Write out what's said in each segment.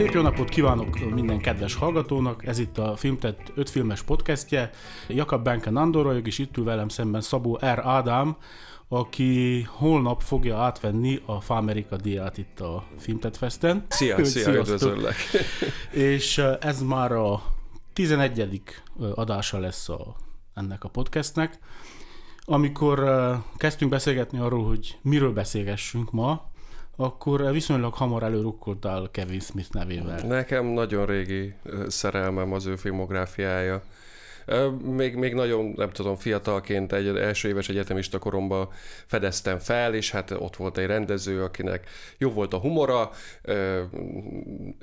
Szép jó napot kívánok minden kedves hallgatónak, ez itt a Filmtett 5 filmes podcastje. Jakab Benke Nandor és itt ül velem szemben Szabó R. Ádám, aki holnap fogja átvenni a Fámerika diát itt a Filmtett Festen. Szia, szia, üdvözöllek. és ez már a 11. adása lesz a, ennek a podcastnek. Amikor kezdtünk beszélgetni arról, hogy miről beszélgessünk ma, akkor viszonylag hamar előrukkoltál Kevin Smith nevével. Nekem nagyon régi szerelmem az ő filmográfiája. Még, még nagyon, nem tudom, fiatalként egy első éves egyetemista koromban fedeztem fel, és hát ott volt egy rendező, akinek jó volt a humora,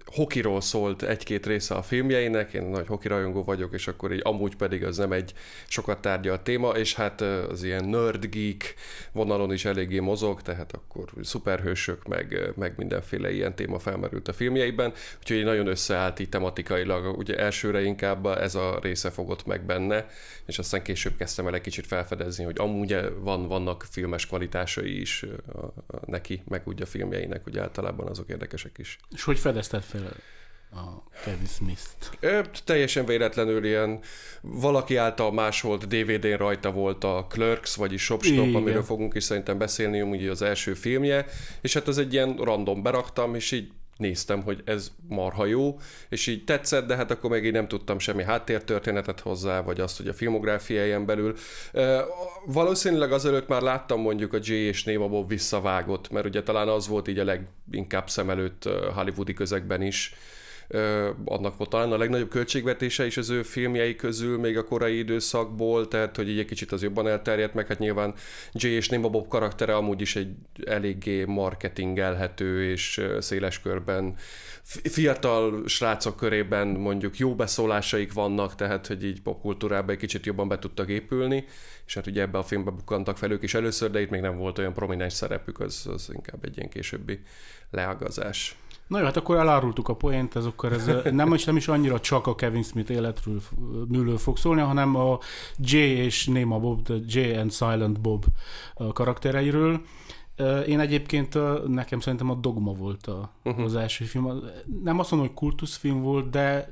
hokiról szólt egy-két része a filmjeinek, én nagy hoki rajongó vagyok, és akkor így amúgy pedig az nem egy sokat tárgyalt téma, és hát az ilyen nerd geek vonalon is eléggé mozog, tehát akkor szuperhősök, meg, meg mindenféle ilyen téma felmerült a filmjeiben, úgyhogy nagyon összeállt így tematikailag, ugye elsőre inkább ez a része fogott meg benne, és aztán később kezdtem el egy kicsit felfedezni, hogy amúgy van, vannak filmes kvalitásai is neki, meg úgy a filmjeinek, hogy általában azok érdekesek is. És hogy fedezted fel a Kevin Smith-t? Ö, teljesen véletlenül ilyen valaki által másolt DVD-n rajta volt a Clerks, vagyis Shopstop, amiről fogunk is szerintem beszélni, ugye az első filmje, és hát ez egy ilyen random beraktam, és így néztem, hogy ez marha jó, és így tetszett, de hát akkor még így nem tudtam semmi háttértörténetet hozzá, vagy azt, hogy a filmográfiáján belül. Valószínűleg azelőtt már láttam mondjuk a J és Néma Bob visszavágott, mert ugye talán az volt így a leginkább szem előtt hollywoodi közegben is, annak volt talán a legnagyobb költségvetése is az ő filmjei közül, még a korai időszakból, tehát hogy így egy kicsit az jobban elterjedt, meg hát nyilván Jay és Nima Bob karaktere amúgy is egy eléggé marketingelhető és széles körben fiatal srácok körében mondjuk jó beszólásaik vannak, tehát hogy így popkultúrába egy kicsit jobban be tudtak épülni, és hát ugye ebbe a filmbe bukkantak fel ők is először, de itt még nem volt olyan prominens szerepük, az, az inkább egy ilyen későbbi leágazás. Na jó, hát akkor elárultuk a poént, ez akkor ez nem, is, nem is annyira csak a Kevin Smith életről műlő fog szólni, hanem a J és Néma Bob, J and Silent Bob karaktereiről. Én egyébként nekem szerintem a Dogma volt a, uh-huh. az első film. Nem azt mondom, hogy kultuszfilm volt, de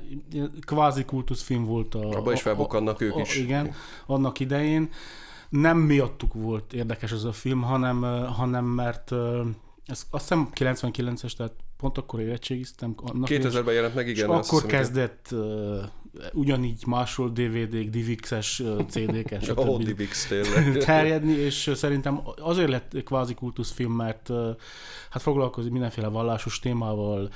kvázi kultuszfilm volt. A, Abba is felbukkannak ők a, is. Igen, annak idején. Nem miattuk volt érdekes ez a film, hanem, hanem mert ez azt hiszem 99-es, tehát pont akkor érettségiztem. 2000-ben jelent meg, igen. És akkor kezdett uh, ugyanígy máshol DVD-k, DivX-es CD-k, oh, DivX, terjedni, és szerintem azért lett kvázi kultuszfilm, mert hát foglalkozik mindenféle vallásos témával,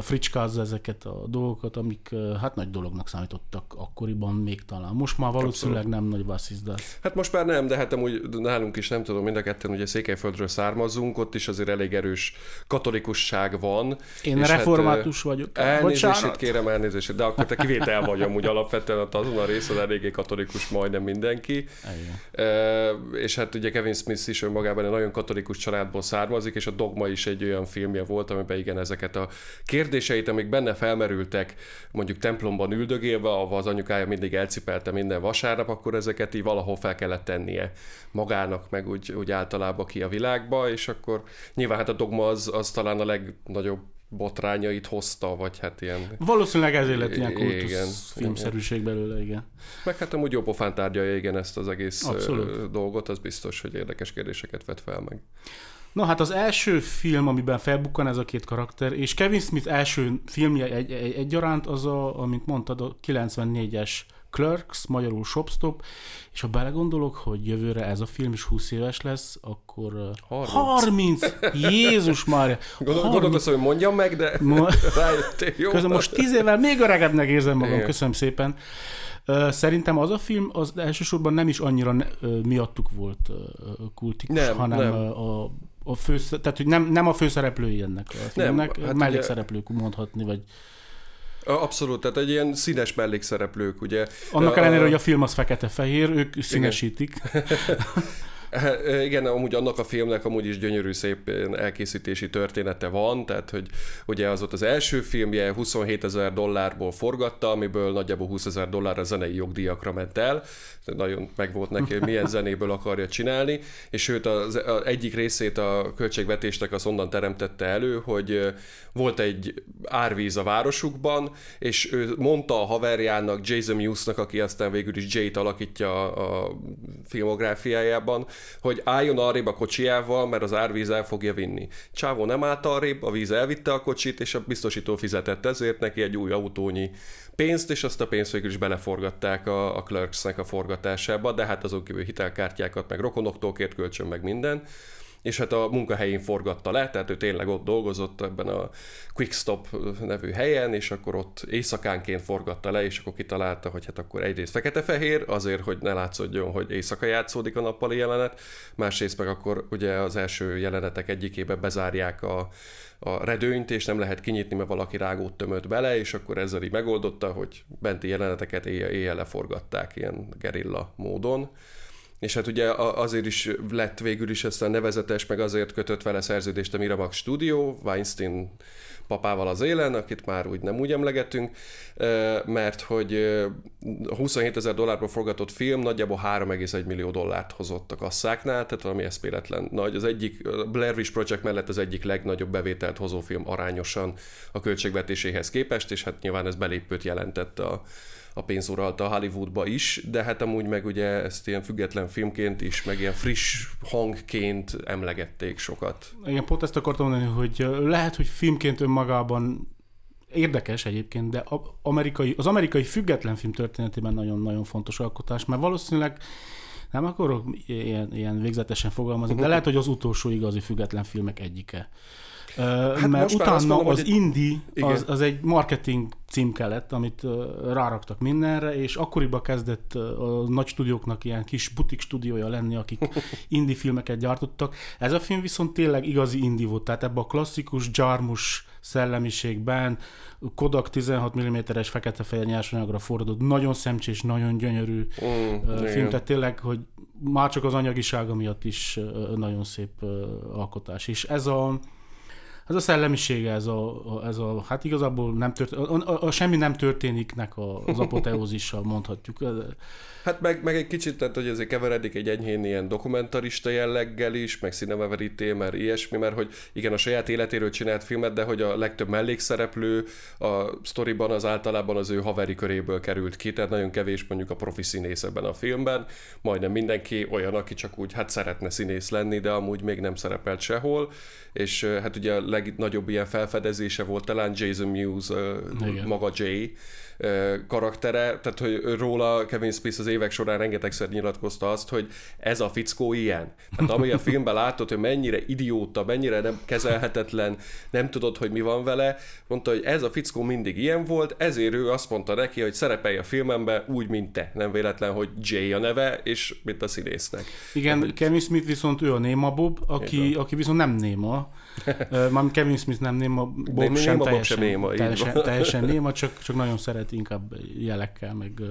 fricskázza ezeket a dolgokat, amik hát nagy dolognak számítottak akkoriban még talán. Most már valószínűleg Abszolút. nem nagy vasszizdasz. Hát most már nem, de hát amúgy nálunk is nem tudom, mind a ketten ugye Székelyföldről származunk, ott is azért elég erős katolikusság van. Én református hát, vagyok. Elnézést kérem, elnézést, de akkor te kivétel vagy amúgy alapvetően azon a részen eléggé katolikus majdnem mindenki. E, és hát ugye Kevin Smith is önmagában egy nagyon katolikus családból származik, és a Dogma is egy olyan filmje volt, amiben igen ezeket a kérdéseit, amik benne felmerültek, mondjuk templomban üldögélve, ahol az anyukája mindig elcipelte minden vasárnap, akkor ezeket így valahol fel kellett tennie magának, meg úgy, úgy általában ki a világba, és akkor nyilván hát a Dogma az, az talán a legnagyobb botrányait hozta, vagy hát ilyen... Valószínűleg ezért lett ilyen igen, filmszerűség belőle, igen. Meg hát amúgy jó pofán tárgyalja, igen, ezt az egész Abszolút. dolgot, az biztos, hogy érdekes kérdéseket vet fel meg. Na hát az első film, amiben felbukkan ez a két karakter, és Kevin Smith első filmje egy, egy, egyaránt az, a, amint mondtad, a 94-es Clerks, magyarul Shopstop, és ha belegondolok, hogy jövőre ez a film is 20 éves lesz, akkor 30! 30 Jézus már! Gondolkozom, hogy mondjam meg, de Ma... rájöttél jó. Közben most 10 évvel még öregebbnek érzem magam, Igen. köszönöm szépen. Szerintem az a film az elsősorban nem is annyira miattuk volt kultikus, nem, hanem nem. a a fő, tehát hogy nem, nem a főszereplői ennek a filmnek, nem, hát mellékszereplők ugye... mondhatni, vagy Abszolút, tehát egy ilyen színes mellékszereplők, ugye. Annak ellenére, a... hogy a film az fekete-fehér, ők színesítik. Igen, amúgy annak a filmnek amúgy is gyönyörű szép elkészítési története van, tehát hogy ugye az ott az első filmje 27 ezer dollárból forgatta, amiből nagyjából 20 ezer dollár a zenei jogdíjakra ment el, nagyon meg volt neki, hogy milyen zenéből akarja csinálni, és sőt az, az egyik részét a költségvetésnek az onnan teremtette elő, hogy volt egy árvíz a városukban, és ő mondta a haverjának, Jason Mewes-nak, aki aztán végül is Jay-t alakítja a filmográfiájában, hogy álljon arrébb a kocsiával, mert az árvíz el fogja vinni. Csávó nem állt arrébb, a víz elvitte a kocsit, és a biztosító fizetett ezért neki egy új autónyi pénzt, és azt a pénzt végül is beleforgatták a, a Clerksnek a forgatásába, de hát azon kívül hitelkártyákat, meg rokonoktól kért kölcsön, meg minden és hát a munkahelyén forgatta le, tehát ő tényleg ott dolgozott ebben a Quickstop nevű helyen, és akkor ott éjszakánként forgatta le, és akkor kitalálta, hogy hát akkor egyrészt fekete-fehér, azért, hogy ne látszódjon, hogy éjszaka játszódik a nappali jelenet, másrészt meg akkor ugye az első jelenetek egyikébe bezárják a, a redőnyt, és nem lehet kinyitni, mert valaki rágót tömött bele, és akkor ezzel így megoldotta, hogy benti jeleneteket éjjel, éjjel leforgatták ilyen gerilla módon. És hát ugye azért is lett végül is ezt a nevezetes, meg azért kötött vele szerződést a Miramax Studio, Weinstein papával az élen, akit már úgy nem úgy emlegetünk, mert hogy 27 ezer dollárból forgatott film nagyjából 3,1 millió dollárt hozott a kasszáknál, tehát valami eszméletlen nagy. Az egyik, Blair Witch Project mellett az egyik legnagyobb bevételt hozó film arányosan a költségvetéséhez képest, és hát nyilván ez belépőt jelentett a, a pénz uralta Hollywoodba is, de hát amúgy meg ugye ezt ilyen független filmként is, meg ilyen friss hangként emlegették sokat. Igen, pont ezt akartam mondani, hogy lehet, hogy filmként önmagában érdekes egyébként, de amerikai, az amerikai független film történetében nagyon-nagyon fontos alkotás, mert valószínűleg nem akarok ilyen, ilyen végzetesen fogalmazni, de lehet, hogy az utolsó igazi független filmek egyike. Hát mert utána mondom, az egy... indie az, az egy marketing címke lett, amit ráraktak mindenre, és akkoriban kezdett a nagy stúdióknak ilyen kis butik stúdiója lenni, akik indie filmeket gyártottak. Ez a film viszont tényleg igazi indie volt, tehát ebben a klasszikus gyármus szellemiségben Kodak 16 mm-es fekete-fehér nyersanyagra fordult, nagyon szemcsés, nagyon gyönyörű mm, film, igen. tehát tényleg, hogy már csak az anyagisága miatt is nagyon szép alkotás. És ez a ez a szellemisége, ez a, ez a hát igazából nem tört, a, a, a semmi nem történiknek a, az apoteózissal mondhatjuk. Hát meg, meg egy kicsit, tehát hogy ezért keveredik egy enyhén ilyen dokumentarista jelleggel is, meg cinema verité, mert ilyesmi, mert hogy igen, a saját életéről csinált filmet, de hogy a legtöbb mellékszereplő a sztoriban az általában az ő haveri köréből került ki, tehát nagyon kevés mondjuk a profi színész ebben a filmben, majdnem mindenki olyan, aki csak úgy hát szeretne színész lenni, de amúgy még nem szerepelt sehol, és hát ugye legnagyobb ilyen felfedezése volt talán Jason Mewes, Igen. maga Jay, karaktere, tehát hogy róla Kevin Smith az évek során rengetegszer nyilatkozta azt, hogy ez a fickó ilyen. Tehát ami a filmben látod, hogy mennyire idióta, mennyire nem kezelhetetlen, nem tudod, hogy mi van vele, mondta, hogy ez a fickó mindig ilyen volt, ezért ő azt mondta neki, hogy szerepelj a filmembe úgy, mint te. Nem véletlen, hogy Jay a neve, és mint a színésznek. Igen, Kevin Smith viszont ő a néma Bob, aki, aki viszont nem néma. Már Kevin Smith nem néma, Bob nem, sem, néma, teljesen, Bob sem néma, teljesen, teljesen néma, csak, csak nagyon szeret inkább jelekkel, meg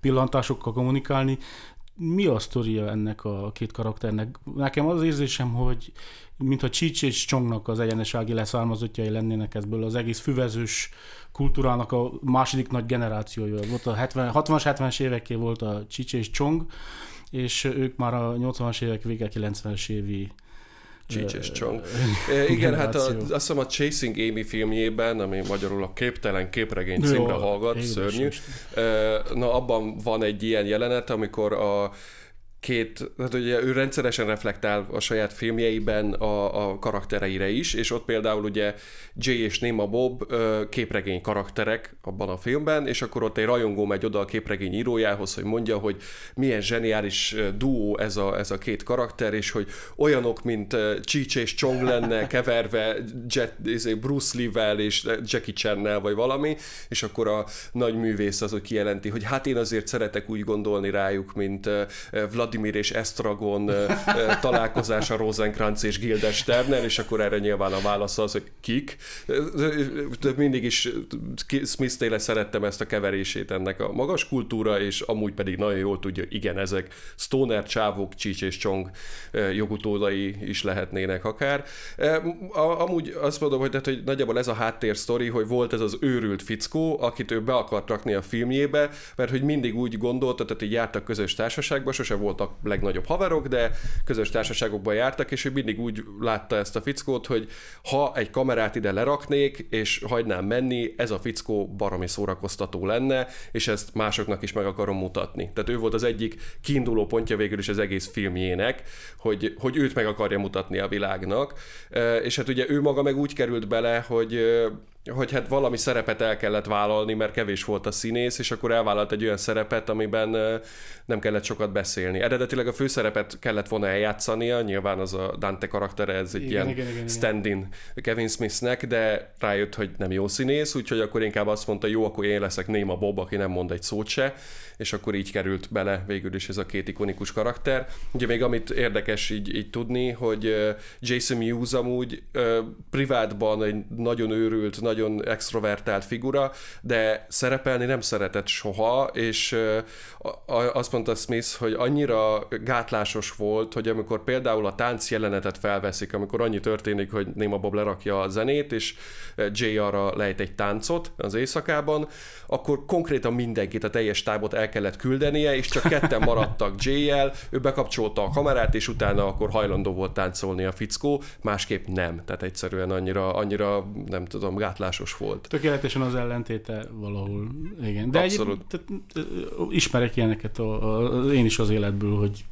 pillantásokkal kommunikálni. Mi a sztoria ennek a két karakternek? Nekem az érzésem, hogy mintha Csics és Csongnak az egyenesági leszármazottjai lennének ebből az egész füvezős kultúrának a második nagy generációja. Volt a 70, 60-as, 70-es éveké volt a Csics és Csong, és ők már a 80-as évek vége, 90-es évi Csícs Csong. Igen, hát a, azt hiszem a Chasing Amy filmjében, ami magyarul a Képtelen képregény címre hallgat, szörnyű. Na, abban van egy ilyen jelenet, amikor a két, hát ugye ő rendszeresen reflektál a saját filmjeiben a, a karaktereire is, és ott például ugye Jay és Néma Bob képregény karakterek abban a filmben, és akkor ott egy rajongó megy oda a képregény írójához, hogy mondja, hogy milyen zseniális duó ez a, ez a két karakter, és hogy olyanok, mint Cheech és Chong lenne keverve Jet, izé, Bruce Lee-vel és Jackie Chan-nel, vagy valami, és akkor a nagy művész az, hogy kijelenti, hogy hát én azért szeretek úgy gondolni rájuk, mint Vlad Vladimir és Estragon találkozása Rosenkranz és Guildensterner, és akkor erre nyilván a válasz az, hogy kik. Mindig is Smith Taylor szerettem ezt a keverését ennek a magas kultúra, és amúgy pedig nagyon jól tudja, igen, ezek Stoner csávok, Csics és Csong jogutódai is lehetnének akár. Amúgy azt mondom, hogy, tehát, hogy nagyjából ez a háttér sztori, hogy volt ez az őrült fickó, akit ő be akart rakni a filmjébe, mert hogy mindig úgy gondolta, tehát így jártak közös társaságba, sose voltak legnagyobb haverok, de közös társaságokban jártak, és ő mindig úgy látta ezt a fickót, hogy ha egy kamerát ide leraknék, és hagynám menni, ez a fickó baromi szórakoztató lenne, és ezt másoknak is meg akarom mutatni. Tehát ő volt az egyik kiinduló pontja végül is az egész filmjének, hogy, hogy őt meg akarja mutatni a világnak. És hát ugye ő maga meg úgy került bele, hogy hogy hát valami szerepet el kellett vállalni, mert kevés volt a színész, és akkor elvállalt egy olyan szerepet, amiben nem kellett sokat beszélni. Eredetileg a főszerepet kellett volna eljátszania, nyilván az a Dante karaktere, ez egy igen, ilyen igen, igen, stand-in Kevin Smithnek, de rájött, hogy nem jó színész, úgyhogy akkor inkább azt mondta, jó, akkor én leszek Néma Bob, aki nem mond egy szót se, és akkor így került bele végül is ez a két ikonikus karakter. Ugye még amit érdekes így, így tudni, hogy Jason Mewes amúgy privátban egy nagyon őrült, nagyon extrovertált figura, de szerepelni nem szeretett soha, és azt mondta Smith, hogy annyira gátlásos volt, hogy amikor például a tánc jelenetet felveszik, amikor annyi történik, hogy Néma Bob lerakja a zenét, és Jay arra lejt egy táncot az éjszakában, akkor konkrétan mindenkit, a teljes tábot el kellett küldenie, és csak ketten maradtak Jay-jel, ő bekapcsolta a kamerát, és utána akkor hajlandó volt táncolni a fickó, másképp nem. Tehát egyszerűen annyira, annyira nem tudom, gátlásos volt. Tökéletesen az ellentéte valahol, igen. De Abszolút. Egy, tehát, ismerek ilyeneket a, a, én is az életből, hogy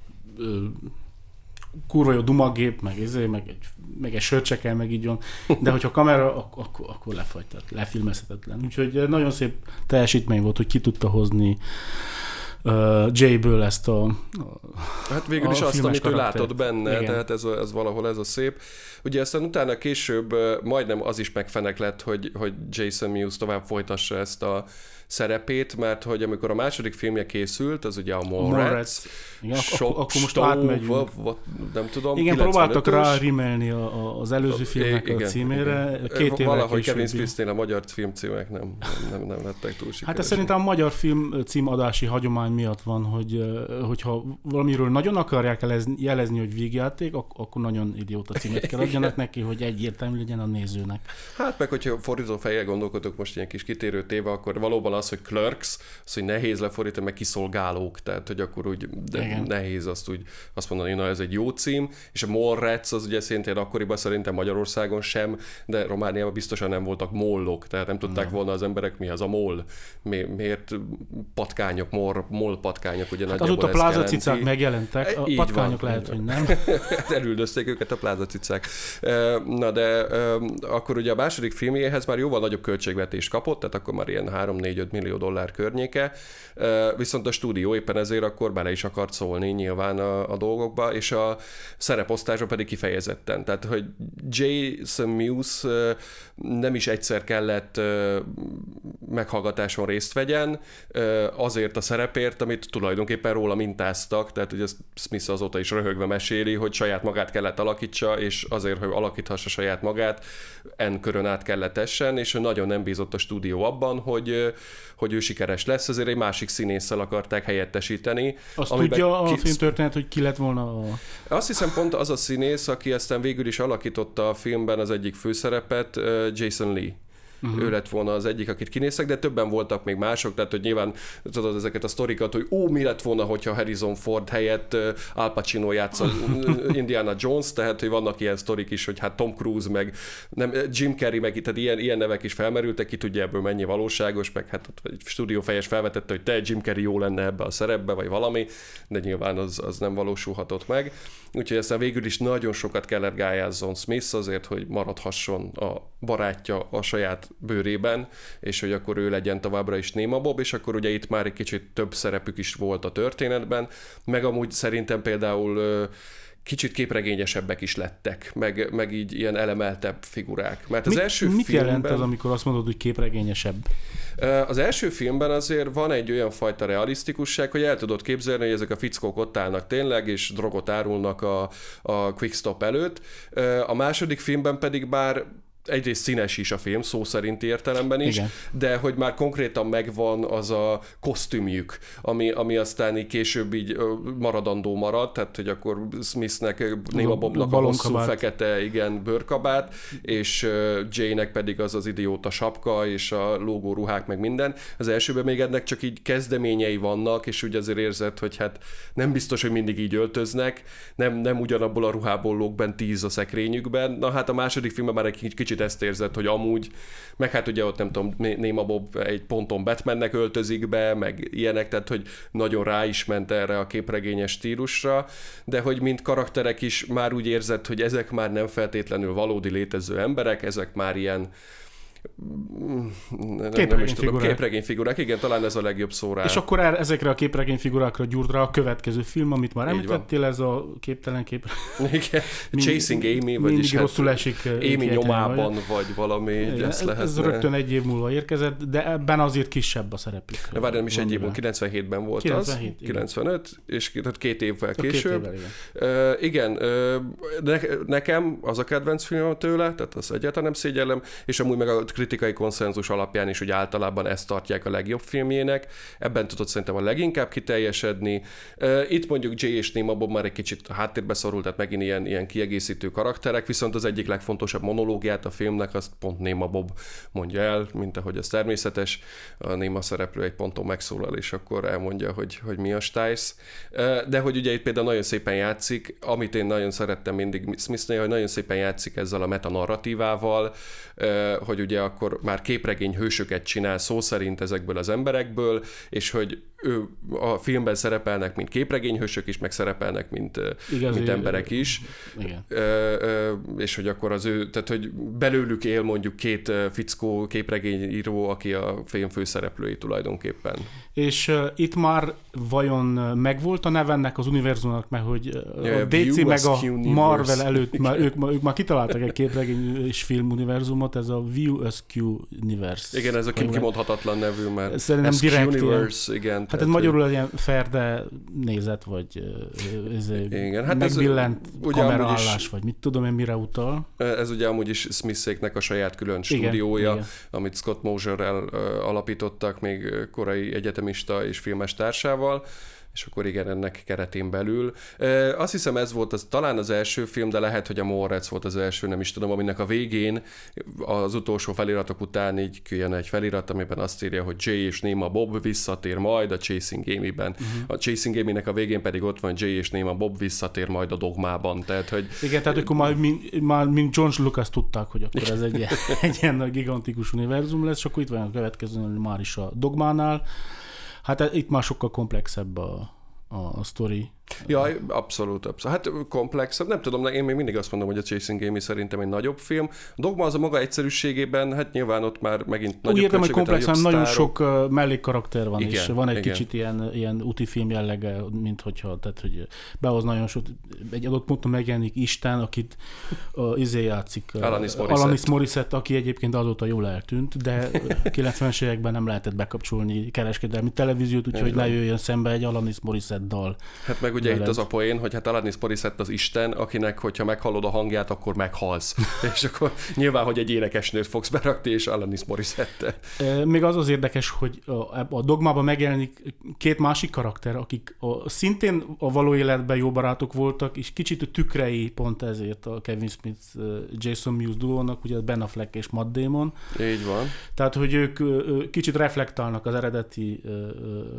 kurva jó dumagép, meg, ezért, meg egy, meg egy sört kell, meg így van. De hogyha a kamera, akkor, akkor, akkor lefagytat, lefilmezhetetlen. Úgyhogy nagyon szép teljesítmény volt, hogy ki tudta hozni uh, Jay-ből ezt a, a Hát végül is azt, amit karakter. ő látott benne, Igen. tehát ez, ez valahol ez a szép. Ugye aztán utána később majdnem az is megfenek lett, hogy, hogy Jason Mewes tovább folytassa ezt a szerepét, mert hogy amikor a második filmje készült, az ugye a Mallrats, Igen, Shop, akkor, akkor most átmegyünk. Nem tudom, Igen, próbáltak rá rimelni a, az előző filmnek igen, a címére. Igen. Két évvel Valahogy Kevin Smith-nél a magyar címcímek nem, nem, nem lettek túl sikeresek. Hát ez szerintem a magyar film címadási hagyomány miatt van, hogy hogyha valamiről nagyon akarják jelezni, hogy vígjáték, akkor nagyon idióta címet kell adjanak neki, hogy egyértelmű legyen a nézőnek. Hát meg, hogyha fordító fejjel gondolkodok most ilyen kis kitérő téve, akkor valóban az, hogy clerks, az, hogy nehéz lefordítani, meg kiszolgálók, tehát hogy akkor úgy de Igen. nehéz azt úgy azt mondani, na ez egy jó cím, és a Morrec az ugye szintén akkoriban szerintem Magyarországon sem, de Romániában biztosan nem voltak mollok, tehát nem tudták nem. volna az emberek mi az a moll, mi, miért patkányok, mor, moll patkányok, ugye hát Azóta plázacicák megjelentek, a Így patkányok van. lehet, hogy nem. Elüldözték őket a plázacicák. Na de akkor ugye a második filmjéhez már jóval nagyobb költségvetést kapott, tehát akkor már ilyen 3-4-5 millió dollár környéke, viszont a stúdió éppen ezért akkor bele is akart szólni nyilván a, a dolgokba, és a szereposztásra pedig kifejezetten. Tehát, hogy Jason Mewes nem is egyszer kellett meghallgatáson részt vegyen, azért a szerepért, amit tulajdonképpen róla mintáztak, tehát ugye Smith azóta is röhögve meséli, hogy saját magát kellett alakítsa, és azért, hogy alakíthassa saját magát, en körön át kellett essen, és ő nagyon nem bízott a stúdió abban, hogy, hogy ő sikeres lesz, ezért egy másik színésszel akarták helyettesíteni. Azt tudja a ki... történet, hogy ki lett volna a... Azt hiszem pont az a színész, aki aztán végül is alakította a filmben az egyik főszerepet, Jason Lee uh-huh. ő lett volna az egyik, akit kinéztek, de többen voltak még mások, tehát hogy nyilván tudod ezeket a sztorikat, hogy ó, mi lett volna, hogyha Harrison Ford helyett Al Pacino játsza Indiana Jones, tehát hogy vannak ilyen sztorik is, hogy hát Tom Cruise, meg nem, Jim Carrey, meg tehát ilyen, ilyen nevek is felmerültek, ki tudja ebből mennyi valóságos, meg hát egy stúdiófejes felvetette, hogy te Jim Carrey jó lenne ebbe a szerepbe, vagy valami, de nyilván az, az nem valósulhatott meg. Úgyhogy aztán végül is nagyon sokat kellett gályázzon Smith azért, hogy maradhasson a barátja a saját bőrében, és hogy akkor ő legyen továbbra is Néma Bob, és akkor ugye itt már egy kicsit több szerepük is volt a történetben, meg amúgy szerintem például kicsit képregényesebbek is lettek, meg, meg így ilyen elemeltebb figurák. Mert az mit, első mit filmben... jelent ez, amikor azt mondod, hogy képregényesebb? Az első filmben azért van egy olyan fajta realisztikusság, hogy el tudod képzelni, hogy ezek a fickók ott állnak tényleg, és drogot árulnak a, a quickstop előtt. A második filmben pedig bár egyrészt színes is a film, szó szerinti értelemben is, Igen. de hogy már konkrétan megvan az a kosztümjük, ami, ami aztán így később így maradandó marad, tehát hogy akkor Smithnek, Néma Bobnak a hosszú fekete, igen, bőrkabát, és Jane-nek pedig az az idióta sapka, és a lógó ruhák, meg minden. Az elsőben még ennek csak így kezdeményei vannak, és úgy azért érzed, hogy hát nem biztos, hogy mindig így öltöznek, nem, nem ugyanabból a ruhából lóg bent tíz a szekrényükben. Na hát a második filmben már egy kicsit kicsit ezt érzed, hogy amúgy, meg hát ugye ott nem tudom, Néma Bob egy ponton Batmannek öltözik be, meg ilyenek, tehát hogy nagyon rá is ment erre a képregényes stílusra, de hogy mint karakterek is már úgy érzed, hogy ezek már nem feltétlenül valódi létező emberek, ezek már ilyen képregény figurák, igen, talán ez a legjobb szó rá. És akkor er, ezekre a képregény figurákra gyúrt rá a következő film, amit már említettél, ez a képtelen kép. Igen, Mind, Chasing Amy, vagyis hát rosszul esik. Amy nyomában, vagy, vagy valami, igen, ez, lehetne. Ez rögtön egy év múlva érkezett, de ebben azért kisebb a szerepük. De várj, nem is egy év múlva, 97-ben volt 97, az, igen. 95, és tehát két évvel később. Két évvel, igen. Uh, igen, nekem az a kedvenc film tőle, tehát az egyáltalán nem szégyellem, és amúgy meg a kritikai konszenzus alapján is, hogy általában ezt tartják a legjobb filmjének. Ebben tudott szerintem a leginkább kiteljesedni. Itt mondjuk Jay és Nima Bob már egy kicsit háttérbe szorult, tehát megint ilyen, ilyen kiegészítő karakterek, viszont az egyik legfontosabb monológiát a filmnek azt pont Néma Bob mondja el, mint ahogy az természetes. A Néma szereplő egy ponton megszólal, és akkor elmondja, hogy, hogy mi a Stice. De hogy ugye itt például nagyon szépen játszik, amit én nagyon szerettem mindig Smithnél, hogy nagyon szépen játszik ezzel a metanarratívával, hogy ugye akkor már képregény hősöket csinál szó szerint ezekből az emberekből, és hogy ő a filmben szerepelnek, mint képregényhősök is, meg szerepelnek, mint, Igazi, mint emberek is. Igen. És hogy akkor az ő, tehát hogy belőlük él mondjuk két fickó képregényíró, aki a film főszereplői tulajdonképpen. És uh, itt már vajon megvolt a nevennek az univerzumnak, mert hogy yeah, a DC meg a Marvel előtt már, ők, ők már kitaláltak egy képregény és film univerzumot, ez a View Askew Universe. Igen, ez a kimondhatatlan nevű, mert Szerintem direkt Universe, igen. Hát ez magyarul ilyen ferde nézet, vagy ez igen, hát megbillent ez, kameraállás, vagy mit tudom én, mire utal. Ez ugye amúgy is Smithéknek a saját külön stúdiója, igen, amit Scott Mosier-rel alapítottak még korai egyetemista és filmes társával és akkor igen, ennek keretén belül. Azt hiszem ez volt az, talán az első film, de lehet, hogy a Moritz volt az első, nem is tudom, aminek a végén az utolsó feliratok után így jön egy felirat, amiben azt írja, hogy Jay és Néma Bob visszatér majd a Chasing Amy-ben. Uh-huh. A Chasing Amy-nek a végén pedig ott van Jay és Néma Bob visszatér majd a dogmában. Tehát, hogy... Igen, tehát akkor már, már mint George Lucas tudták, hogy akkor ez egy, egy ilyen gigantikus univerzum lesz, és akkor itt van a következő, már is a dogmánál, Hát itt már sokkal komplexebb a, a, a sztori. Ja, abszolút, abszolút. Hát komplexebb, nem tudom, én még mindig azt mondom, hogy a Chasing Amy szerintem egy nagyobb film. A Dogma az a maga egyszerűségében, hát nyilván ott már megint nagyobb Úgy értem, hogy komplex, nagyon sok mellékkarakter van, igen, és van egy igen. kicsit ilyen, ilyen úti film jellege, mint hogyha, tehát hogy behoz nagyon sok, egy adott ponton megjelenik Isten, akit uh, izé játszik. Uh, Alanis Morissette. Alanis Morissette, aki egyébként azóta jól eltűnt, de 90-es években nem lehetett bekapcsolni kereskedelmi televíziót, úgyhogy lejöjjön szembe egy Alanis Morissette dal. Hát meg ugye veled. itt az a poén, hogy hát Alanis Morissette az Isten, akinek, hogyha meghallod a hangját, akkor meghalsz. és akkor nyilván, hogy egy énekesnőt fogsz berakni, és Alanis Morissette. Még az az érdekes, hogy a, dogmában megjelenik két másik karakter, akik a, szintén a való életben jó barátok voltak, és kicsit a tükrei pont ezért a Kevin Smith, Jason Mewes duónak, ugye Ben Affleck és Matt Damon. Így van. Tehát, hogy ők kicsit reflektálnak az eredeti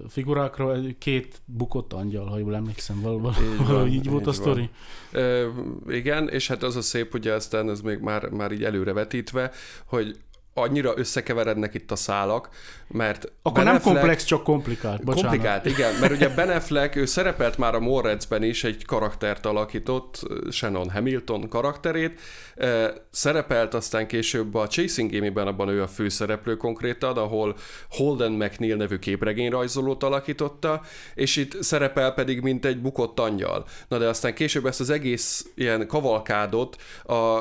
figurákra, két bukott angyal, ha jól emlékszem, valóban, így, van, így volt így a sztori. E, igen, és hát az a szép, ugye aztán ez még már, már így előrevetítve, hogy annyira összekeverednek itt a szálak, mert Akkor ben nem Affleck, komplex, csak komplikált, bocsánat. Komplikált, igen, mert ugye Ben Affleck, ő szerepelt már a Morretzben is, egy karaktert alakított, Shannon Hamilton karakterét, szerepelt aztán később a Chasing Game-ben, abban ő a főszereplő konkrétan, ahol Holden McNeil nevű képregényrajzolót alakította, és itt szerepel pedig mint egy bukott angyal. Na de aztán később ezt az egész ilyen kavalkádot a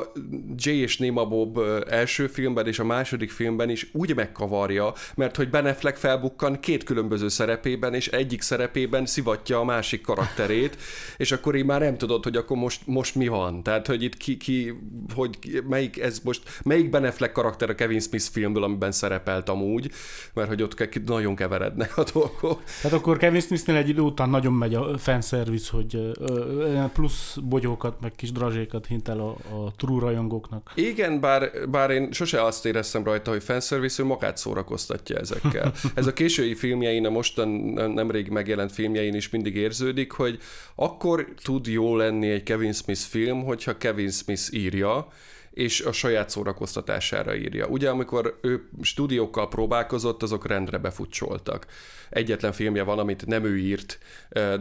Jay és Néma Bob első filmben és a második filmben is úgy megkavarja, mert hogy Ben Affleck felbukkan két különböző szerepében, és egyik szerepében szivatja a másik karakterét, és akkor így már nem tudod, hogy akkor most, most mi van. Tehát, hogy itt ki, ki hogy melyik ez most, melyik Ben Affleck karakter a Kevin Smith filmből, amiben szerepelt amúgy, mert hogy ott nagyon keverednek a dolgok. Tehát akkor Kevin Smithnél egy idő után nagyon megy a fanservice, hogy plusz bogyókat, meg kis drazsékat hint el a, a true rajongóknak. Igen, bár, bár én sose azt éreztem rajta, hogy fanservice, ő magát szórakoztatja ezekkel. Ez a késői filmjein, a mostan nemrég megjelent filmjein is mindig érződik, hogy akkor tud jó lenni egy Kevin Smith film, hogyha Kevin Smith írja, és a saját szórakoztatására írja. Ugye, amikor ő stúdiókkal próbálkozott, azok rendre befutcsoltak egyetlen filmje van, amit nem ő írt,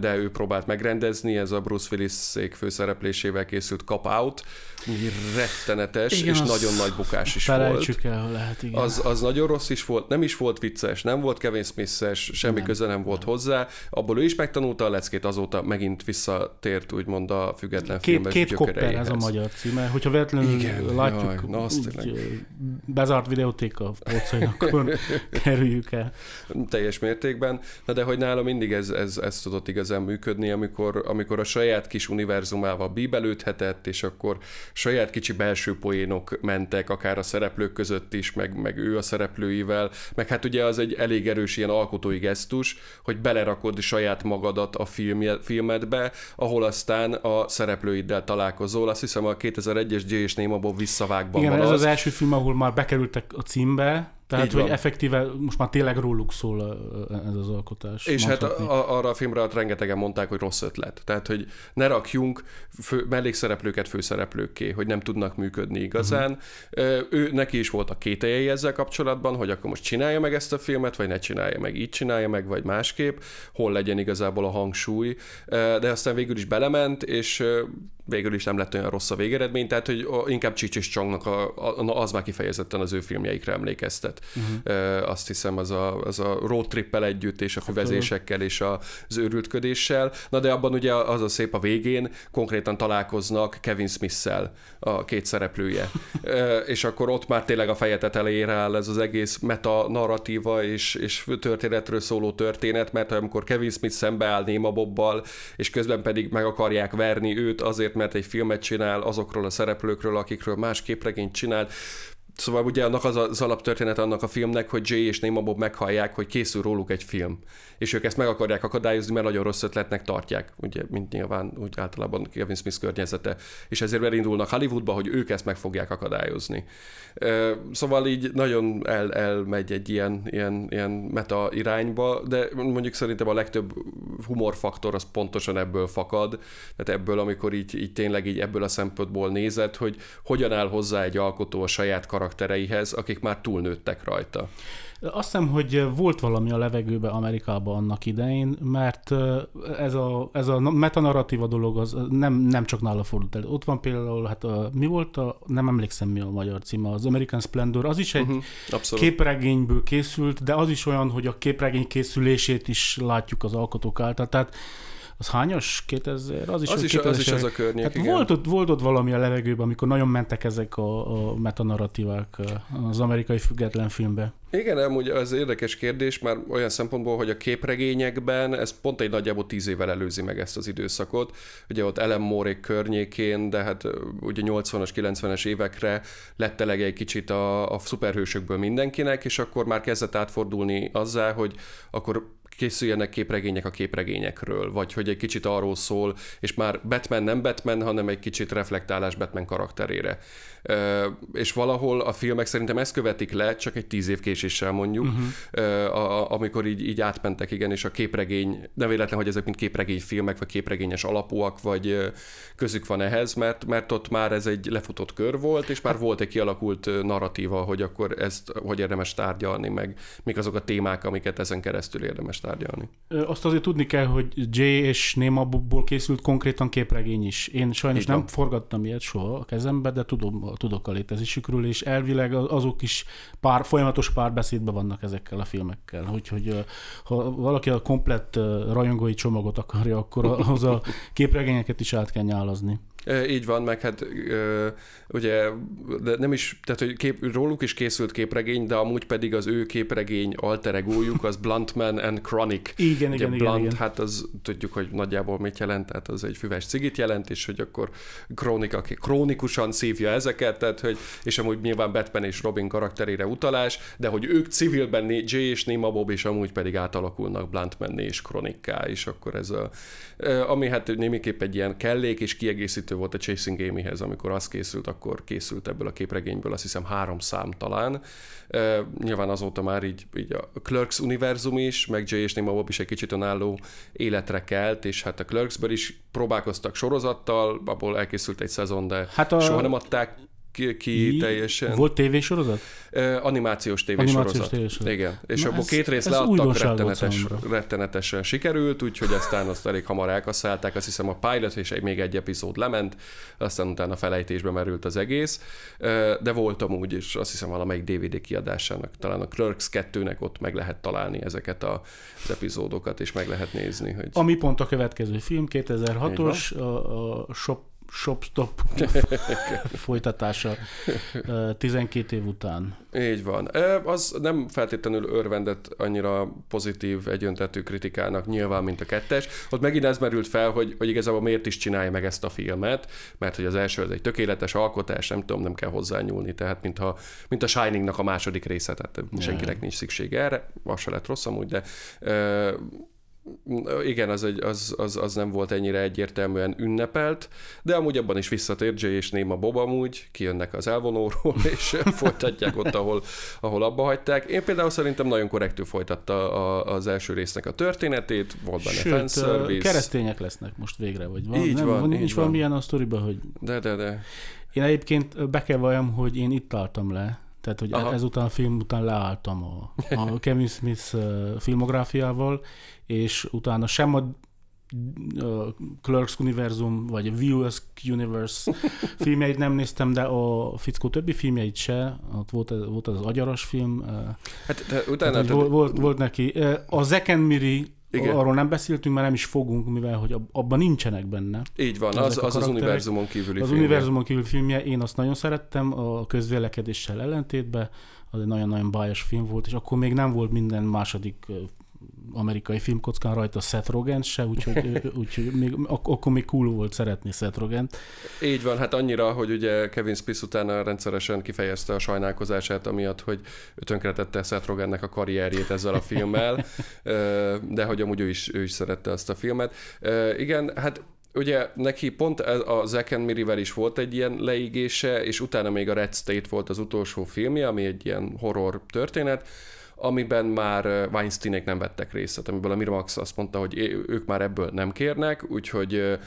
de ő próbált megrendezni, ez a Bruce Willis szék főszereplésével készült Cop Out, rettenetes, igen, és nagyon nagy bukás is volt. el, lehet, igen. Az, az nagyon rossz is volt, nem is volt vicces, nem volt Kevin Smith-es, semmi nem, köze nem volt hozzá, abból ő is megtanulta a leckét, azóta megint visszatért úgymond a független két, filmes Két kopper ez a magyar címe, hogyha véletlenül igen, látjuk jaj, na, úgy, bezárt videótéka polcain, akkor kerüljük el. Teljes mértékben na de hogy nála mindig ez, ez, ez tudott igazán működni, amikor, amikor a saját kis univerzumával bíbelődhetett, és akkor saját kicsi belső poénok mentek, akár a szereplők között is, meg, meg ő a szereplőivel, meg hát ugye az egy elég erős ilyen alkotói gesztus, hogy belerakod saját magadat a filmje, filmedbe, ahol aztán a szereplőiddel találkozol. Azt hiszem a 2001-es J és Néma visszavágban Igen, van ez az első film, ahol már bekerültek a címbe, tehát, Így hogy van. effektíve most már tényleg róluk szól ez az alkotás. És hát mondhatni. hát a, arra a filmre hát rengetegen mondták, hogy rossz ötlet. Tehát, hogy ne rakjunk fő, mellékszereplőket főszereplőkké, hogy nem tudnak működni igazán. Uh-huh. Ő, neki is volt a kételjei ezzel kapcsolatban, hogy akkor most csinálja meg ezt a filmet, vagy ne csinálja meg, így csinálja meg, vagy másképp, hol legyen igazából a hangsúly. De aztán végül is belement, és végül is nem lett olyan rossz a végeredmény, tehát hogy inkább Csics és Csongnak a, a, az már kifejezetten az ő filmjeikre emlékeztet. Uh-huh. Azt hiszem az a, az a road trippel együtt, és a füvezésekkel, és az őrültködéssel. Na de abban ugye az a szép a végén, konkrétan találkoznak Kevin Smith-szel a két szereplője. és akkor ott már tényleg a feje tetejére áll ez az egész meta narratíva és, és történetről szóló történet, mert amikor Kevin Smith szembeáll Néma Bobbal, és közben pedig meg akarják verni őt azért, mert egy filmet csinál azokról a szereplőkről, akikről más képregényt csinált, Szóval ugye annak az, az alaptörténet annak a filmnek, hogy Jay és Néma Bob meghallják, hogy készül róluk egy film. És ők ezt meg akarják akadályozni, mert nagyon rossz ötletnek tartják, ugye, mint nyilván úgy általában Kevin Smith környezete. És ezért elindulnak Hollywoodba, hogy ők ezt meg fogják akadályozni. Szóval így nagyon el, elmegy egy ilyen, ilyen, ilyen meta irányba, de mondjuk szerintem a legtöbb humorfaktor az pontosan ebből fakad, tehát ebből, amikor így, így tényleg így ebből a szempontból nézed, hogy hogyan áll hozzá egy alkotó a saját karaktereihez, akik már túlnőttek rajta. Azt hiszem, hogy volt valami a levegőbe Amerikában annak idején, mert ez a, ez a metanarratíva dolog az nem, nem csak nála fordult el. Ott van például, hát a, mi volt a, nem emlékszem mi a magyar címe, az American Splendor, az is egy uh-huh, képregényből készült, de az is olyan, hogy a képregény készülését is látjuk az alkotók által. Tehát az hányas? 2000? Az is, az, is, 2000 az is az a környék, hát igen. Volt, ott, volt ott valami a levegőben, amikor nagyon mentek ezek a, a metanarratívák az amerikai független filmbe. Igen, amúgy az érdekes kérdés, már olyan szempontból, hogy a képregényekben ez pont egy nagyjából tíz évvel előzi meg ezt az időszakot. Ugye ott Ellen Moore környékén, de hát ugye 80-as, 90-es évekre lett elege egy kicsit a, a szuperhősökből mindenkinek, és akkor már kezdett átfordulni azzá, hogy akkor készüljenek képregények a képregényekről, vagy hogy egy kicsit arról szól, és már Batman nem Batman, hanem egy kicsit reflektálás Batman karakterére és valahol a filmek szerintem ezt követik le, csak egy tíz év késéssel mondjuk, uh-huh. amikor így, így átmentek, igen, és a képregény, nem véletlen, hogy ezek mind képregény filmek, vagy képregényes alapúak, vagy közük van ehhez, mert, mert ott már ez egy lefutott kör volt, és már volt egy kialakult narratíva, hogy akkor ezt hogy érdemes tárgyalni, meg mik azok a témák, amiket ezen keresztül érdemes tárgyalni. Azt azért tudni kell, hogy Jay és Némaból készült konkrétan képregény is. Én sajnos nem forgattam ilyet soha a kezembe, de tudom tudok a létezésükről, és elvileg azok is pár, folyamatos párbeszédben vannak ezekkel a filmekkel. Úgyhogy ha valaki a komplett rajongói csomagot akarja, akkor az a képregényeket is át kell nyálazni. Így van, meg hát ugye de nem is, tehát hogy kép, róluk is készült képregény, de amúgy pedig az ő képregény alter egójuk, az Bluntman and Chronic. Igen, ugye igen, Blunt, igen, igen. hát az tudjuk, hogy nagyjából mit jelent, tehát az egy füves cigit jelent, és hogy akkor Chronic, aki krónikusan szívja ezeket, tehát hogy, és amúgy nyilván Batman és Robin karakterére utalás, de hogy ők civilben Jay és Nima Bob, és amúgy pedig átalakulnak Bluntman és Chronická, és akkor ez a, ami hát némiképp egy ilyen kellék és kiegészítő volt a Chasing Amy-hez, amikor az készült, akkor készült ebből a képregényből azt hiszem három szám talán. Uh, nyilván azóta már így, így a Clerks univerzum is, meg Jay és Nima Bob is egy kicsit önálló életre kelt, és hát a Clerksből is próbálkoztak sorozattal, abból elkészült egy szezon, de hát a... soha nem adták ki, ki teljesen. Volt tévésorozat? Uh, animációs tévésorozat. Animációs tévésorozat. Igen. És Na abból ez, két rész leadtak, rettenetes, rettenetesen sikerült, úgyhogy aztán azt elég hamar elkasszálták. Azt hiszem a pilot és egy, még egy epizód lement, aztán utána felejtésbe merült az egész. De volt amúgy is, azt hiszem valamelyik DVD kiadásának, talán a Clerks 2-nek ott meg lehet találni ezeket a, az epizódokat, és meg lehet nézni. Hogy... Ami pont a következő film, 2006-os, a, a Shop Shopstop folytatása 12 év után. Így van. Az nem feltétlenül örvendett annyira pozitív egyöntetű kritikának nyilván, mint a kettes. Ott megint ez merült fel, hogy, hogy igazából miért is csinálja meg ezt a filmet, mert hogy az első az egy tökéletes alkotás, nem tudom, nem kell hozzányúlni, tehát mintha, mint a Shiningnak a második része, tehát senkinek nincs szüksége erre, az se lett rossz amúgy, de igen, az, egy, az, az, az nem volt ennyire egyértelműen ünnepelt, de amúgy abban is visszatért Jay és Néma Bob amúgy, kijönnek az elvonóról, és folytatják ott, ahol, ahol abba hagyták. Én például szerintem nagyon korrektül folytatta a, az első résznek a történetét, volt benne Sőt, fanservice. keresztények lesznek most végre, vagy van? Így nem, van, nincs így valamilyen a sztoriban, hogy... De, de, de. Én egyébként be kell valljam, hogy én itt álltam le, tehát, hogy Aha. ezután a film után leálltam a, a Kevin Smith filmográfiával, és utána sem a Clerks univerzum, vagy a Viewers Universe filmjeit nem néztem, de a fickó többi filmjeit se. Ott volt, volt az agyaras film. Hát, utána... Hát, volt, volt, volt neki. A and Miri igen. Arról nem beszéltünk, mert nem is fogunk, mivel hogy abban nincsenek benne. Így van, az az, az univerzumon kívüli Az filmje. univerzumon kívüli filmje, én azt nagyon szerettem, a közvélekedéssel ellentétben, az egy nagyon-nagyon bájos film volt, és akkor még nem volt minden második amerikai filmkockán rajta Seth Rogen se, úgyhogy, úgyhogy még, ak- akkor még cool volt szeretni Seth rogen Így van, hát annyira, hogy ugye Kevin Smith utána rendszeresen kifejezte a sajnálkozását, amiatt, hogy tönkretette Seth Rogennek a karrierjét ezzel a filmmel, de hogy amúgy ő is, ő is szerette azt a filmet. Igen, hát ugye neki pont a Zack and Mirivel is volt egy ilyen leigése, és utána még a Red State volt az utolsó filmje, ami egy ilyen horror történet, amiben már Weinsteinek nem vettek részt, amiből a Miramax azt mondta, hogy ők már ebből nem kérnek, úgyhogy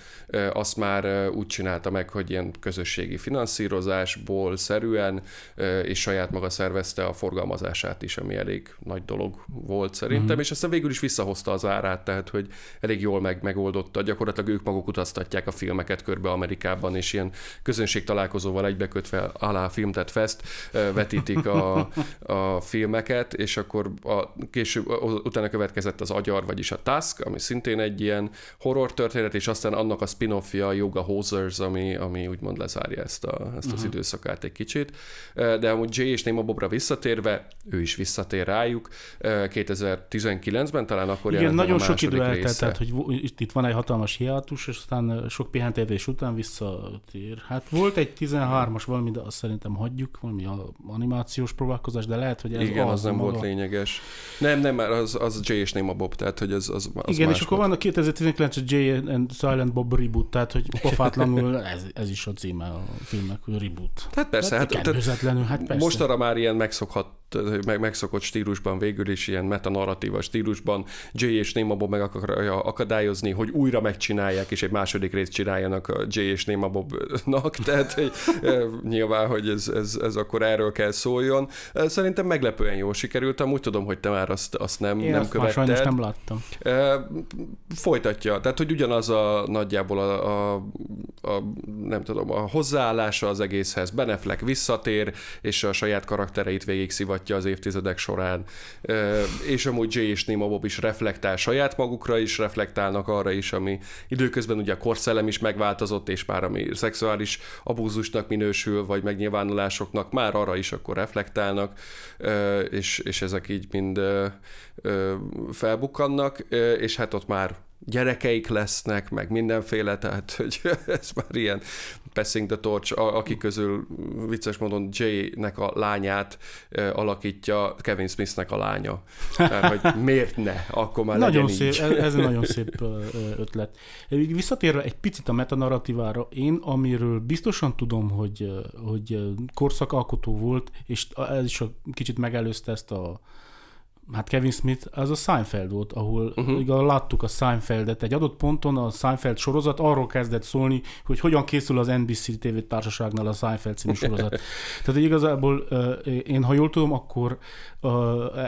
azt már úgy csinálta meg, hogy ilyen közösségi finanszírozásból szerűen, és saját maga szervezte a forgalmazását is, ami elég nagy dolog volt szerintem, mm-hmm. és aztán végül is visszahozta az árát, tehát hogy elég jól meg megoldotta. Gyakorlatilag ők maguk utaztatják a filmeket körbe Amerikában, és ilyen közönség találkozóval egybekötve alá Filmtet Fest vetítik a, a filmeket, és akkor a, később utána következett az Agyar, vagyis a Task, ami szintén egy ilyen horror történet, és aztán annak a spin-offja, a Yoga Hosers, ami, ami úgymond lezárja ezt, a, ezt uh-huh. az mhm. időszakát egy kicsit. De amúgy Jay és Nemo Bobra visszatérve, ő is visszatér rájuk. 2019-ben talán akkor Igen, nagyon sok idő eltelt, tehát hogy itt, itt van egy hatalmas hiátus, és aztán sok pihentetés után visszatér. Hát volt egy 13-as valami, de azt szerintem hagyjuk, valami animációs próbálkozás, de lehet, hogy ez Igen, az, az nem volt lényeges. Nem, nem, mert az, az Jay és Néma Bob, tehát hogy az, az, az Igen, és akkor van a 2019 Jay and Silent Bob reboot, tehát hogy pofátlanul ez, ez is a címe a filmnek, hogy reboot. Tehát persze, hát, tehát hát persze. mostanra már ilyen megszokhat, meg, megszokott stílusban végül is, ilyen metanarratíva stílusban Jay és Néma Bob meg akarja akadályozni, hogy újra megcsinálják, és egy második részt csináljanak a Jay és Néma Bobnak, tehát hogy, nyilván, hogy ez, ez, ez akkor erről kell szóljon. Szerintem meglepően jól sikerült, amúgy tudom, hogy te már azt, azt nem, Én nem azt már sajnos követted. nem láttam. Folytatja, tehát hogy ugyanaz a nagyjából a, a, a nem tudom, a hozzáállása az egészhez. Beneflek visszatér, és a saját karaktereit végig szivatja az évtizedek során. És amúgy Jay és Nima Bob is reflektál saját magukra is, reflektálnak arra is, ami időközben ugye a korszellem is megváltozott, és már ami szexuális abúzusnak minősül, vagy megnyilvánulásoknak, már arra is akkor reflektálnak, és, és ezek így mind felbukkannak, és hát ott már gyerekeik lesznek, meg mindenféle, tehát hogy ez már ilyen passing the torch, a- aki közül vicces módon Jay-nek a lányát e, alakítja Kevin Smithnek a lánya. Tehát, hogy miért ne? Akkor már Nagyon szép, így. ez, egy nagyon szép ötlet. Visszatérve egy picit a metanarratívára, én amiről biztosan tudom, hogy, hogy korszakalkotó volt, és ez is a, kicsit megelőzte ezt a hát Kevin Smith, az a Seinfeld volt, ahol Mhm. uh-huh. igaz, láttuk a Seinfeldet. Egy adott ponton a Seinfeld sorozat arról kezdett szólni, hogy hogyan készül az NBC TV társaságnál a Seinfeld című sorozat. Tehát igazából én, ha jól tudom, akkor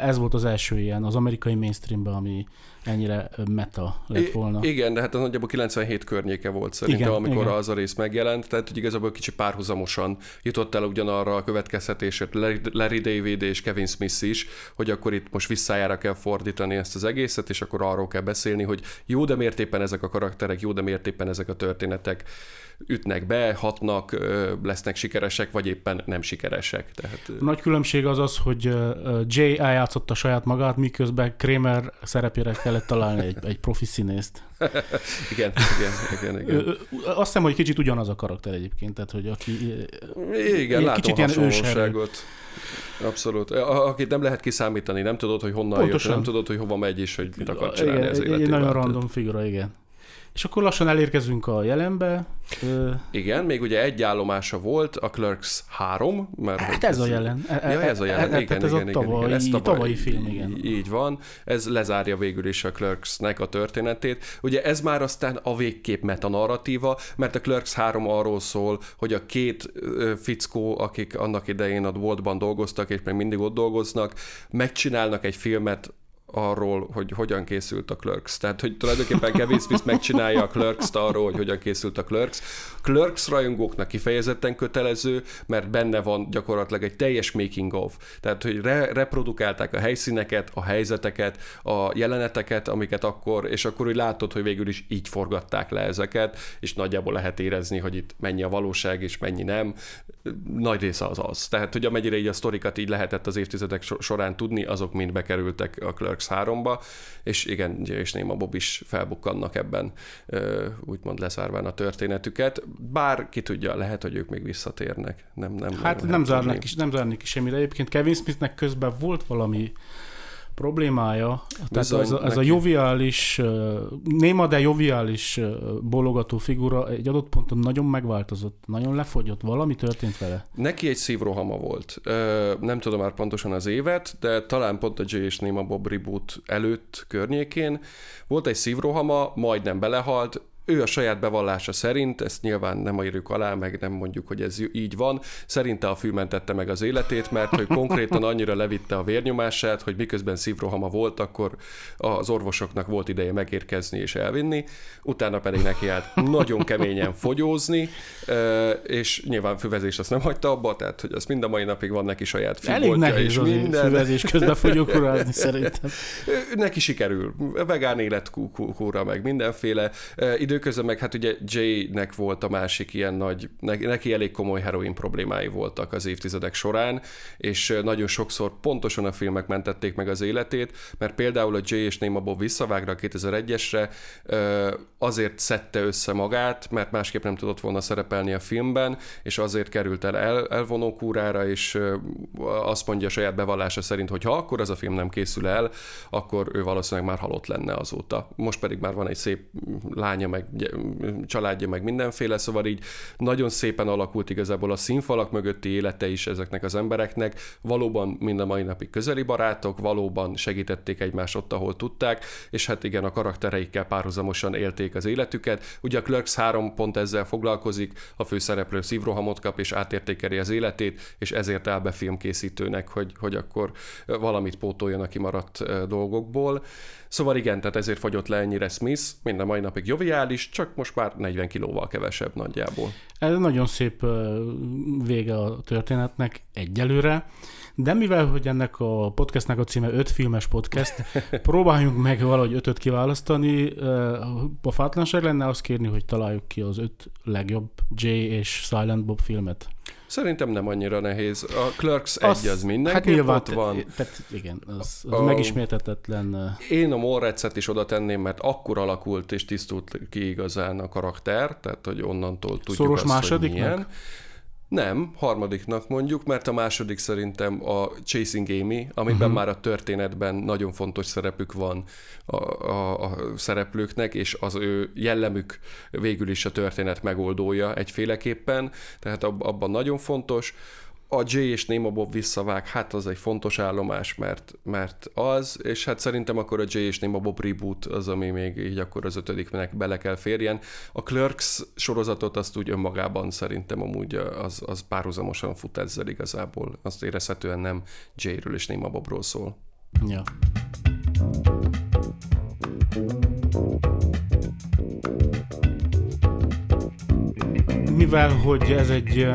ez volt az első ilyen az amerikai mainstreamben, ami ennyire meta lett volna. I- igen, de hát az nagyjából 97 környéke volt szerintem, Igen, amikor igen. az a rész megjelent, tehát hogy igazából kicsi párhuzamosan jutott el ugyanarra a következtetésre Larry- Larry David és Kevin Smith is, hogy akkor itt most visszájára kell fordítani ezt az egészet, és akkor arról kell beszélni, hogy jó, de miért éppen ezek a karakterek, jó, de miért éppen ezek a történetek ütnek be, hatnak, lesznek sikeresek, vagy éppen nem sikeresek. Tehát, nagy különbség az az, hogy Jay eljátszotta saját magát, miközben Kramer szerepére kellett találni egy, egy profi színészt. igen, igen, igen, igen. Azt hiszem, hogy kicsit ugyanaz a karakter egyébként, tehát hogy aki... Igen, látom kicsit ilyen hasonlóságot. Abszolút. Akit nem lehet kiszámítani, nem tudod, hogy honnan Pontosan. jött, nem tudod, hogy hova megy, és hogy mit akar csinálni igen, az egy, egy életében. nagyon random figura, igen. És akkor lassan elérkezünk a jelenbe. Igen, még ugye egy állomása volt, a Clerks 3, mert Hát hogy ez a jelen. E- Ja, ez a jelen, e- igen, ez igen, a igen, tavalyi, igen, ez tavalyi film, igen. Így, van, ez lezárja végül is a Clerksnek a történetét. Ugye ez már aztán a végkép metanarratíva, mert a Clerks 3 arról szól, hogy a két fickó, akik annak idején a boltban dolgoztak, és még mindig ott dolgoznak, megcsinálnak egy filmet arról, hogy hogyan készült a Clerks. Tehát, hogy tulajdonképpen Kevin Smith megcsinálja a Clerks-t arról, hogy hogyan készült a Clerks. Clerks rajongóknak kifejezetten kötelező, mert benne van gyakorlatilag egy teljes making of. Tehát, hogy re- reprodukálták a helyszíneket, a helyzeteket, a jeleneteket, amiket akkor, és akkor úgy látod, hogy végül is így forgatták le ezeket, és nagyjából lehet érezni, hogy itt mennyi a valóság, és mennyi nem. Nagy része az az. Tehát, hogy amennyire így a sztorikat így lehetett az évtizedek so- során tudni, azok mind bekerültek a Clerks 3-ba, és igen, és Néma Bob is felbukkannak ebben, úgymond leszárván a történetüket. Bár ki tudja, lehet, hogy ők még visszatérnek. Nem, nem, Hát nem zárnak is, nem zárnak is semmire. Egyébként Kevin Smithnek közben volt valami problémája. Tehát Bizony, ez a, ez a joviális, néma, de joviális bologató figura egy adott ponton nagyon megváltozott, nagyon lefogyott, valami történt vele. Neki egy szívrohama volt. Nem tudom már pontosan az évet, de talán pont a Jay és Néma Bob reboot előtt környékén. Volt egy szívrohama, majdnem belehalt, ő a saját bevallása szerint, ezt nyilván nem írjuk alá, meg nem mondjuk, hogy ez így van, szerinte a fű mentette meg az életét, mert hogy konkrétan annyira levitte a vérnyomását, hogy miközben szívrohama volt, akkor az orvosoknak volt ideje megérkezni és elvinni, utána pedig neki állt nagyon keményen fogyózni, és nyilván füvezés azt nem hagyta abba, tehát hogy az mind a mai napig van neki saját Elég fűboltja nehéz és minden. füvezés közben fogyókurázni szerintem. Ö, Neki sikerül. Vegán életkúra, meg mindenféle. Ö, Időközben meg hát ugye Jay-nek volt a másik ilyen nagy, ne- neki elég komoly heroin problémái voltak az évtizedek során, és nagyon sokszor pontosan a filmek mentették meg az életét, mert például a Jay és Néma Bob visszavágra a 2001-esre, ö, azért szedte össze magát, mert másképp nem tudott volna szerepelni a filmben, és azért került el, el elvonó kúrára, és azt mondja a saját bevallása szerint, hogy ha akkor az a film nem készül el, akkor ő valószínűleg már halott lenne azóta. Most pedig már van egy szép lánya, meg családja, meg mindenféle, szóval így nagyon szépen alakult igazából a színfalak mögötti élete is ezeknek az embereknek. Valóban mind a mai napig közeli barátok, valóban segítették egymást ott, ahol tudták, és hát igen, a karaktereikkel párhuzamosan élték az életüket. Ugye a Clerks 3 pont ezzel foglalkozik, a főszereplő szívrohamot kap és átértékeli az életét, és ezért áll be filmkészítőnek, hogy, hogy akkor valamit pótoljon a kimaradt dolgokból. Szóval igen, tehát ezért fagyott le ennyire Smith, mind a mai napig joviális, csak most már 40 kilóval kevesebb nagyjából. Ez nagyon szép vége a történetnek egyelőre. De mivel, hogy ennek a podcastnek a címe öt filmes podcast, próbáljunk meg valahogy ötöt kiválasztani. A fátlanság lenne azt kérni, hogy találjuk ki az öt legjobb Jay és Silent Bob filmet. Szerintem nem annyira nehéz. A Clerks az, egy az mindenki hát nyilván, ott van. Tehát igen, az, az a, megismétetetlen. Én a Morrecet is oda tenném, mert akkor alakult és tisztult ki igazán a karakter, tehát hogy onnantól tudjuk Szoros azt, másodiknak? hogy milyen. Nem, harmadiknak mondjuk, mert a második szerintem a Chasing Amy, amiben uh-huh. már a történetben nagyon fontos szerepük van a, a, a szereplőknek, és az ő jellemük végül is a történet megoldója egyféleképpen, tehát abban nagyon fontos a J és Nemo Bob visszavág, hát az egy fontos állomás, mert, mert az, és hát szerintem akkor a J és Nemo Bob reboot az, ami még így akkor az ötödiknek bele kell férjen. A Clerks sorozatot azt úgy önmagában szerintem amúgy az, az párhuzamosan fut ezzel igazából. Azt érezhetően nem J-ről és Nemo Bobról szól. Ja. Mivel, hogy ez egy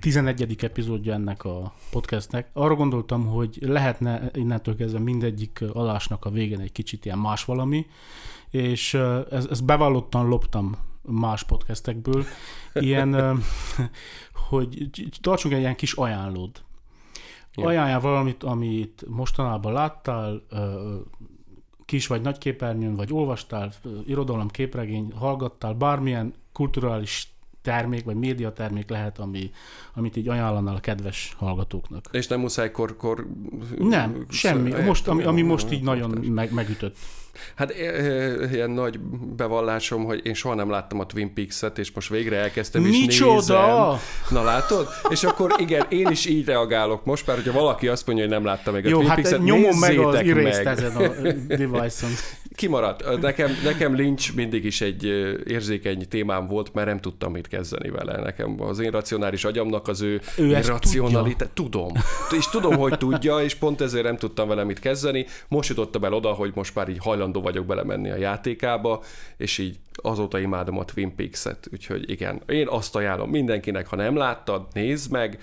11. epizódja ennek a podcastnek. Arra gondoltam, hogy lehetne innentől kezdve mindegyik alásnak a végén egy kicsit ilyen más valami, és ezt ez bevallottan loptam más podcastekből, ilyen, hogy tartsunk egy ilyen kis ajánlód. Ajánljál valamit, amit mostanában láttál, kis vagy nagy képernyőn, vagy olvastál, irodalom, képregény, hallgattál, bármilyen kulturális termék, vagy médiatermék lehet, ami, amit így ajánlanál a kedves hallgatóknak. És nem muszáj kor... kor nem, semmi. Most, ami, ami most így nagyon meg, megütött. Hát ilyen nagy bevallásom, hogy én soha nem láttam a Twin Peaks-et, és most végre elkezdtem is Micsoda? nézem. Na látod? És akkor igen, én is így reagálok most, mert hogyha valaki azt mondja, hogy nem látta meg a Jó, Twin hát Peaks-et, nyomom meg az meg. ezen a device-on. Kimaradt. Nekem, nekem Lynch mindig is egy érzékeny témám volt, mert nem tudtam mit kezdeni vele. Nekem az én racionális agyamnak az ő, ő racionalitás. Tudom. És tudom, hogy tudja, és pont ezért nem tudtam vele mit kezdeni. Most jutottam el oda, hogy most már így hajlandó vagyok belemenni a játékába, és így azóta imádom a Twin Peaks-et, úgyhogy igen, én azt ajánlom mindenkinek, ha nem láttad, nézd meg,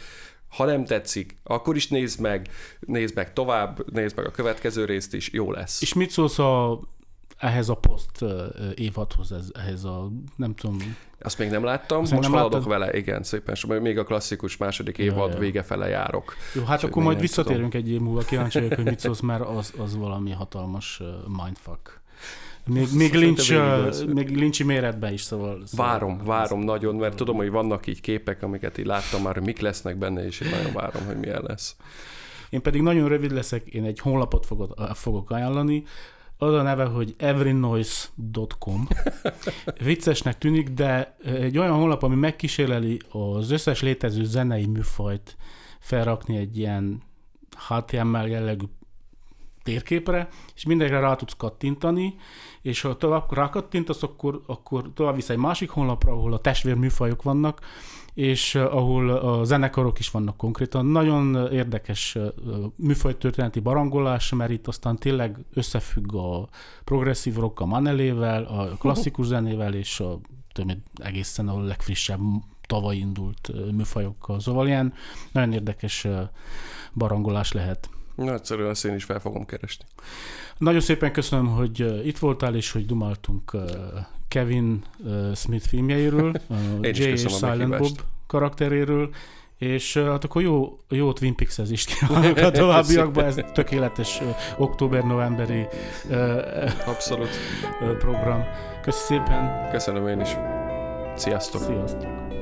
ha nem tetszik, akkor is nézd meg, nézd meg tovább, nézd meg a következő részt is, jó lesz. És mit szólsz a ehhez a poszt évadhoz, ez, ehhez a, nem tudom... Azt még nem láttam, Azt most nem haladok láttad? vele, igen, szépen, még a klasszikus második évad ja, vége fele járok. Jó, hát akkor majd visszatérünk tudom. egy év múlva, kíváncsi vagyok, hogy mit szólsz, mert az, az valami hatalmas mindfuck. Még, még, Lynch, még Lynchy méretben is, szóval... szóval várom, várom nagyon, mert tudom, hogy vannak így képek, amiket így láttam már, hogy mik lesznek benne, és én nagyon várom, hogy milyen lesz. Én pedig nagyon rövid leszek, én egy honlapot fogok, fogok ajánlani, az a neve, hogy everynoise.com. Viccesnek tűnik, de egy olyan honlap, ami megkísérleli az összes létező zenei műfajt felrakni egy ilyen HTML jellegű térképre, és mindenre rá tudsz kattintani, és ha tovább rákattintasz, akkor, akkor tovább visz egy másik honlapra, ahol a testvér műfajok vannak, és ahol a zenekarok is vannak konkrétan. Nagyon érdekes műfajtörténeti barangolás, mert itt aztán tényleg összefügg a progresszív rock a manelével, a klasszikus zenével, és a több egészen a legfrissebb tavaly indult műfajokkal. Szóval ilyen nagyon érdekes barangolás lehet. Nagyszerűen ezt én is fel fogom keresni. Nagyon szépen köszönöm, hogy itt voltál, és hogy dumáltunk Kevin Smith filmjeiről, Jay és Silent Bob karakteréről, és hát akkor jó, jó Twin Peaks-ezést kívánok a továbbiakban, ez tökéletes október-novemberi Abszolút. program. Köszönöm szépen! Köszönöm én is. Sziasztok! Sziasztok!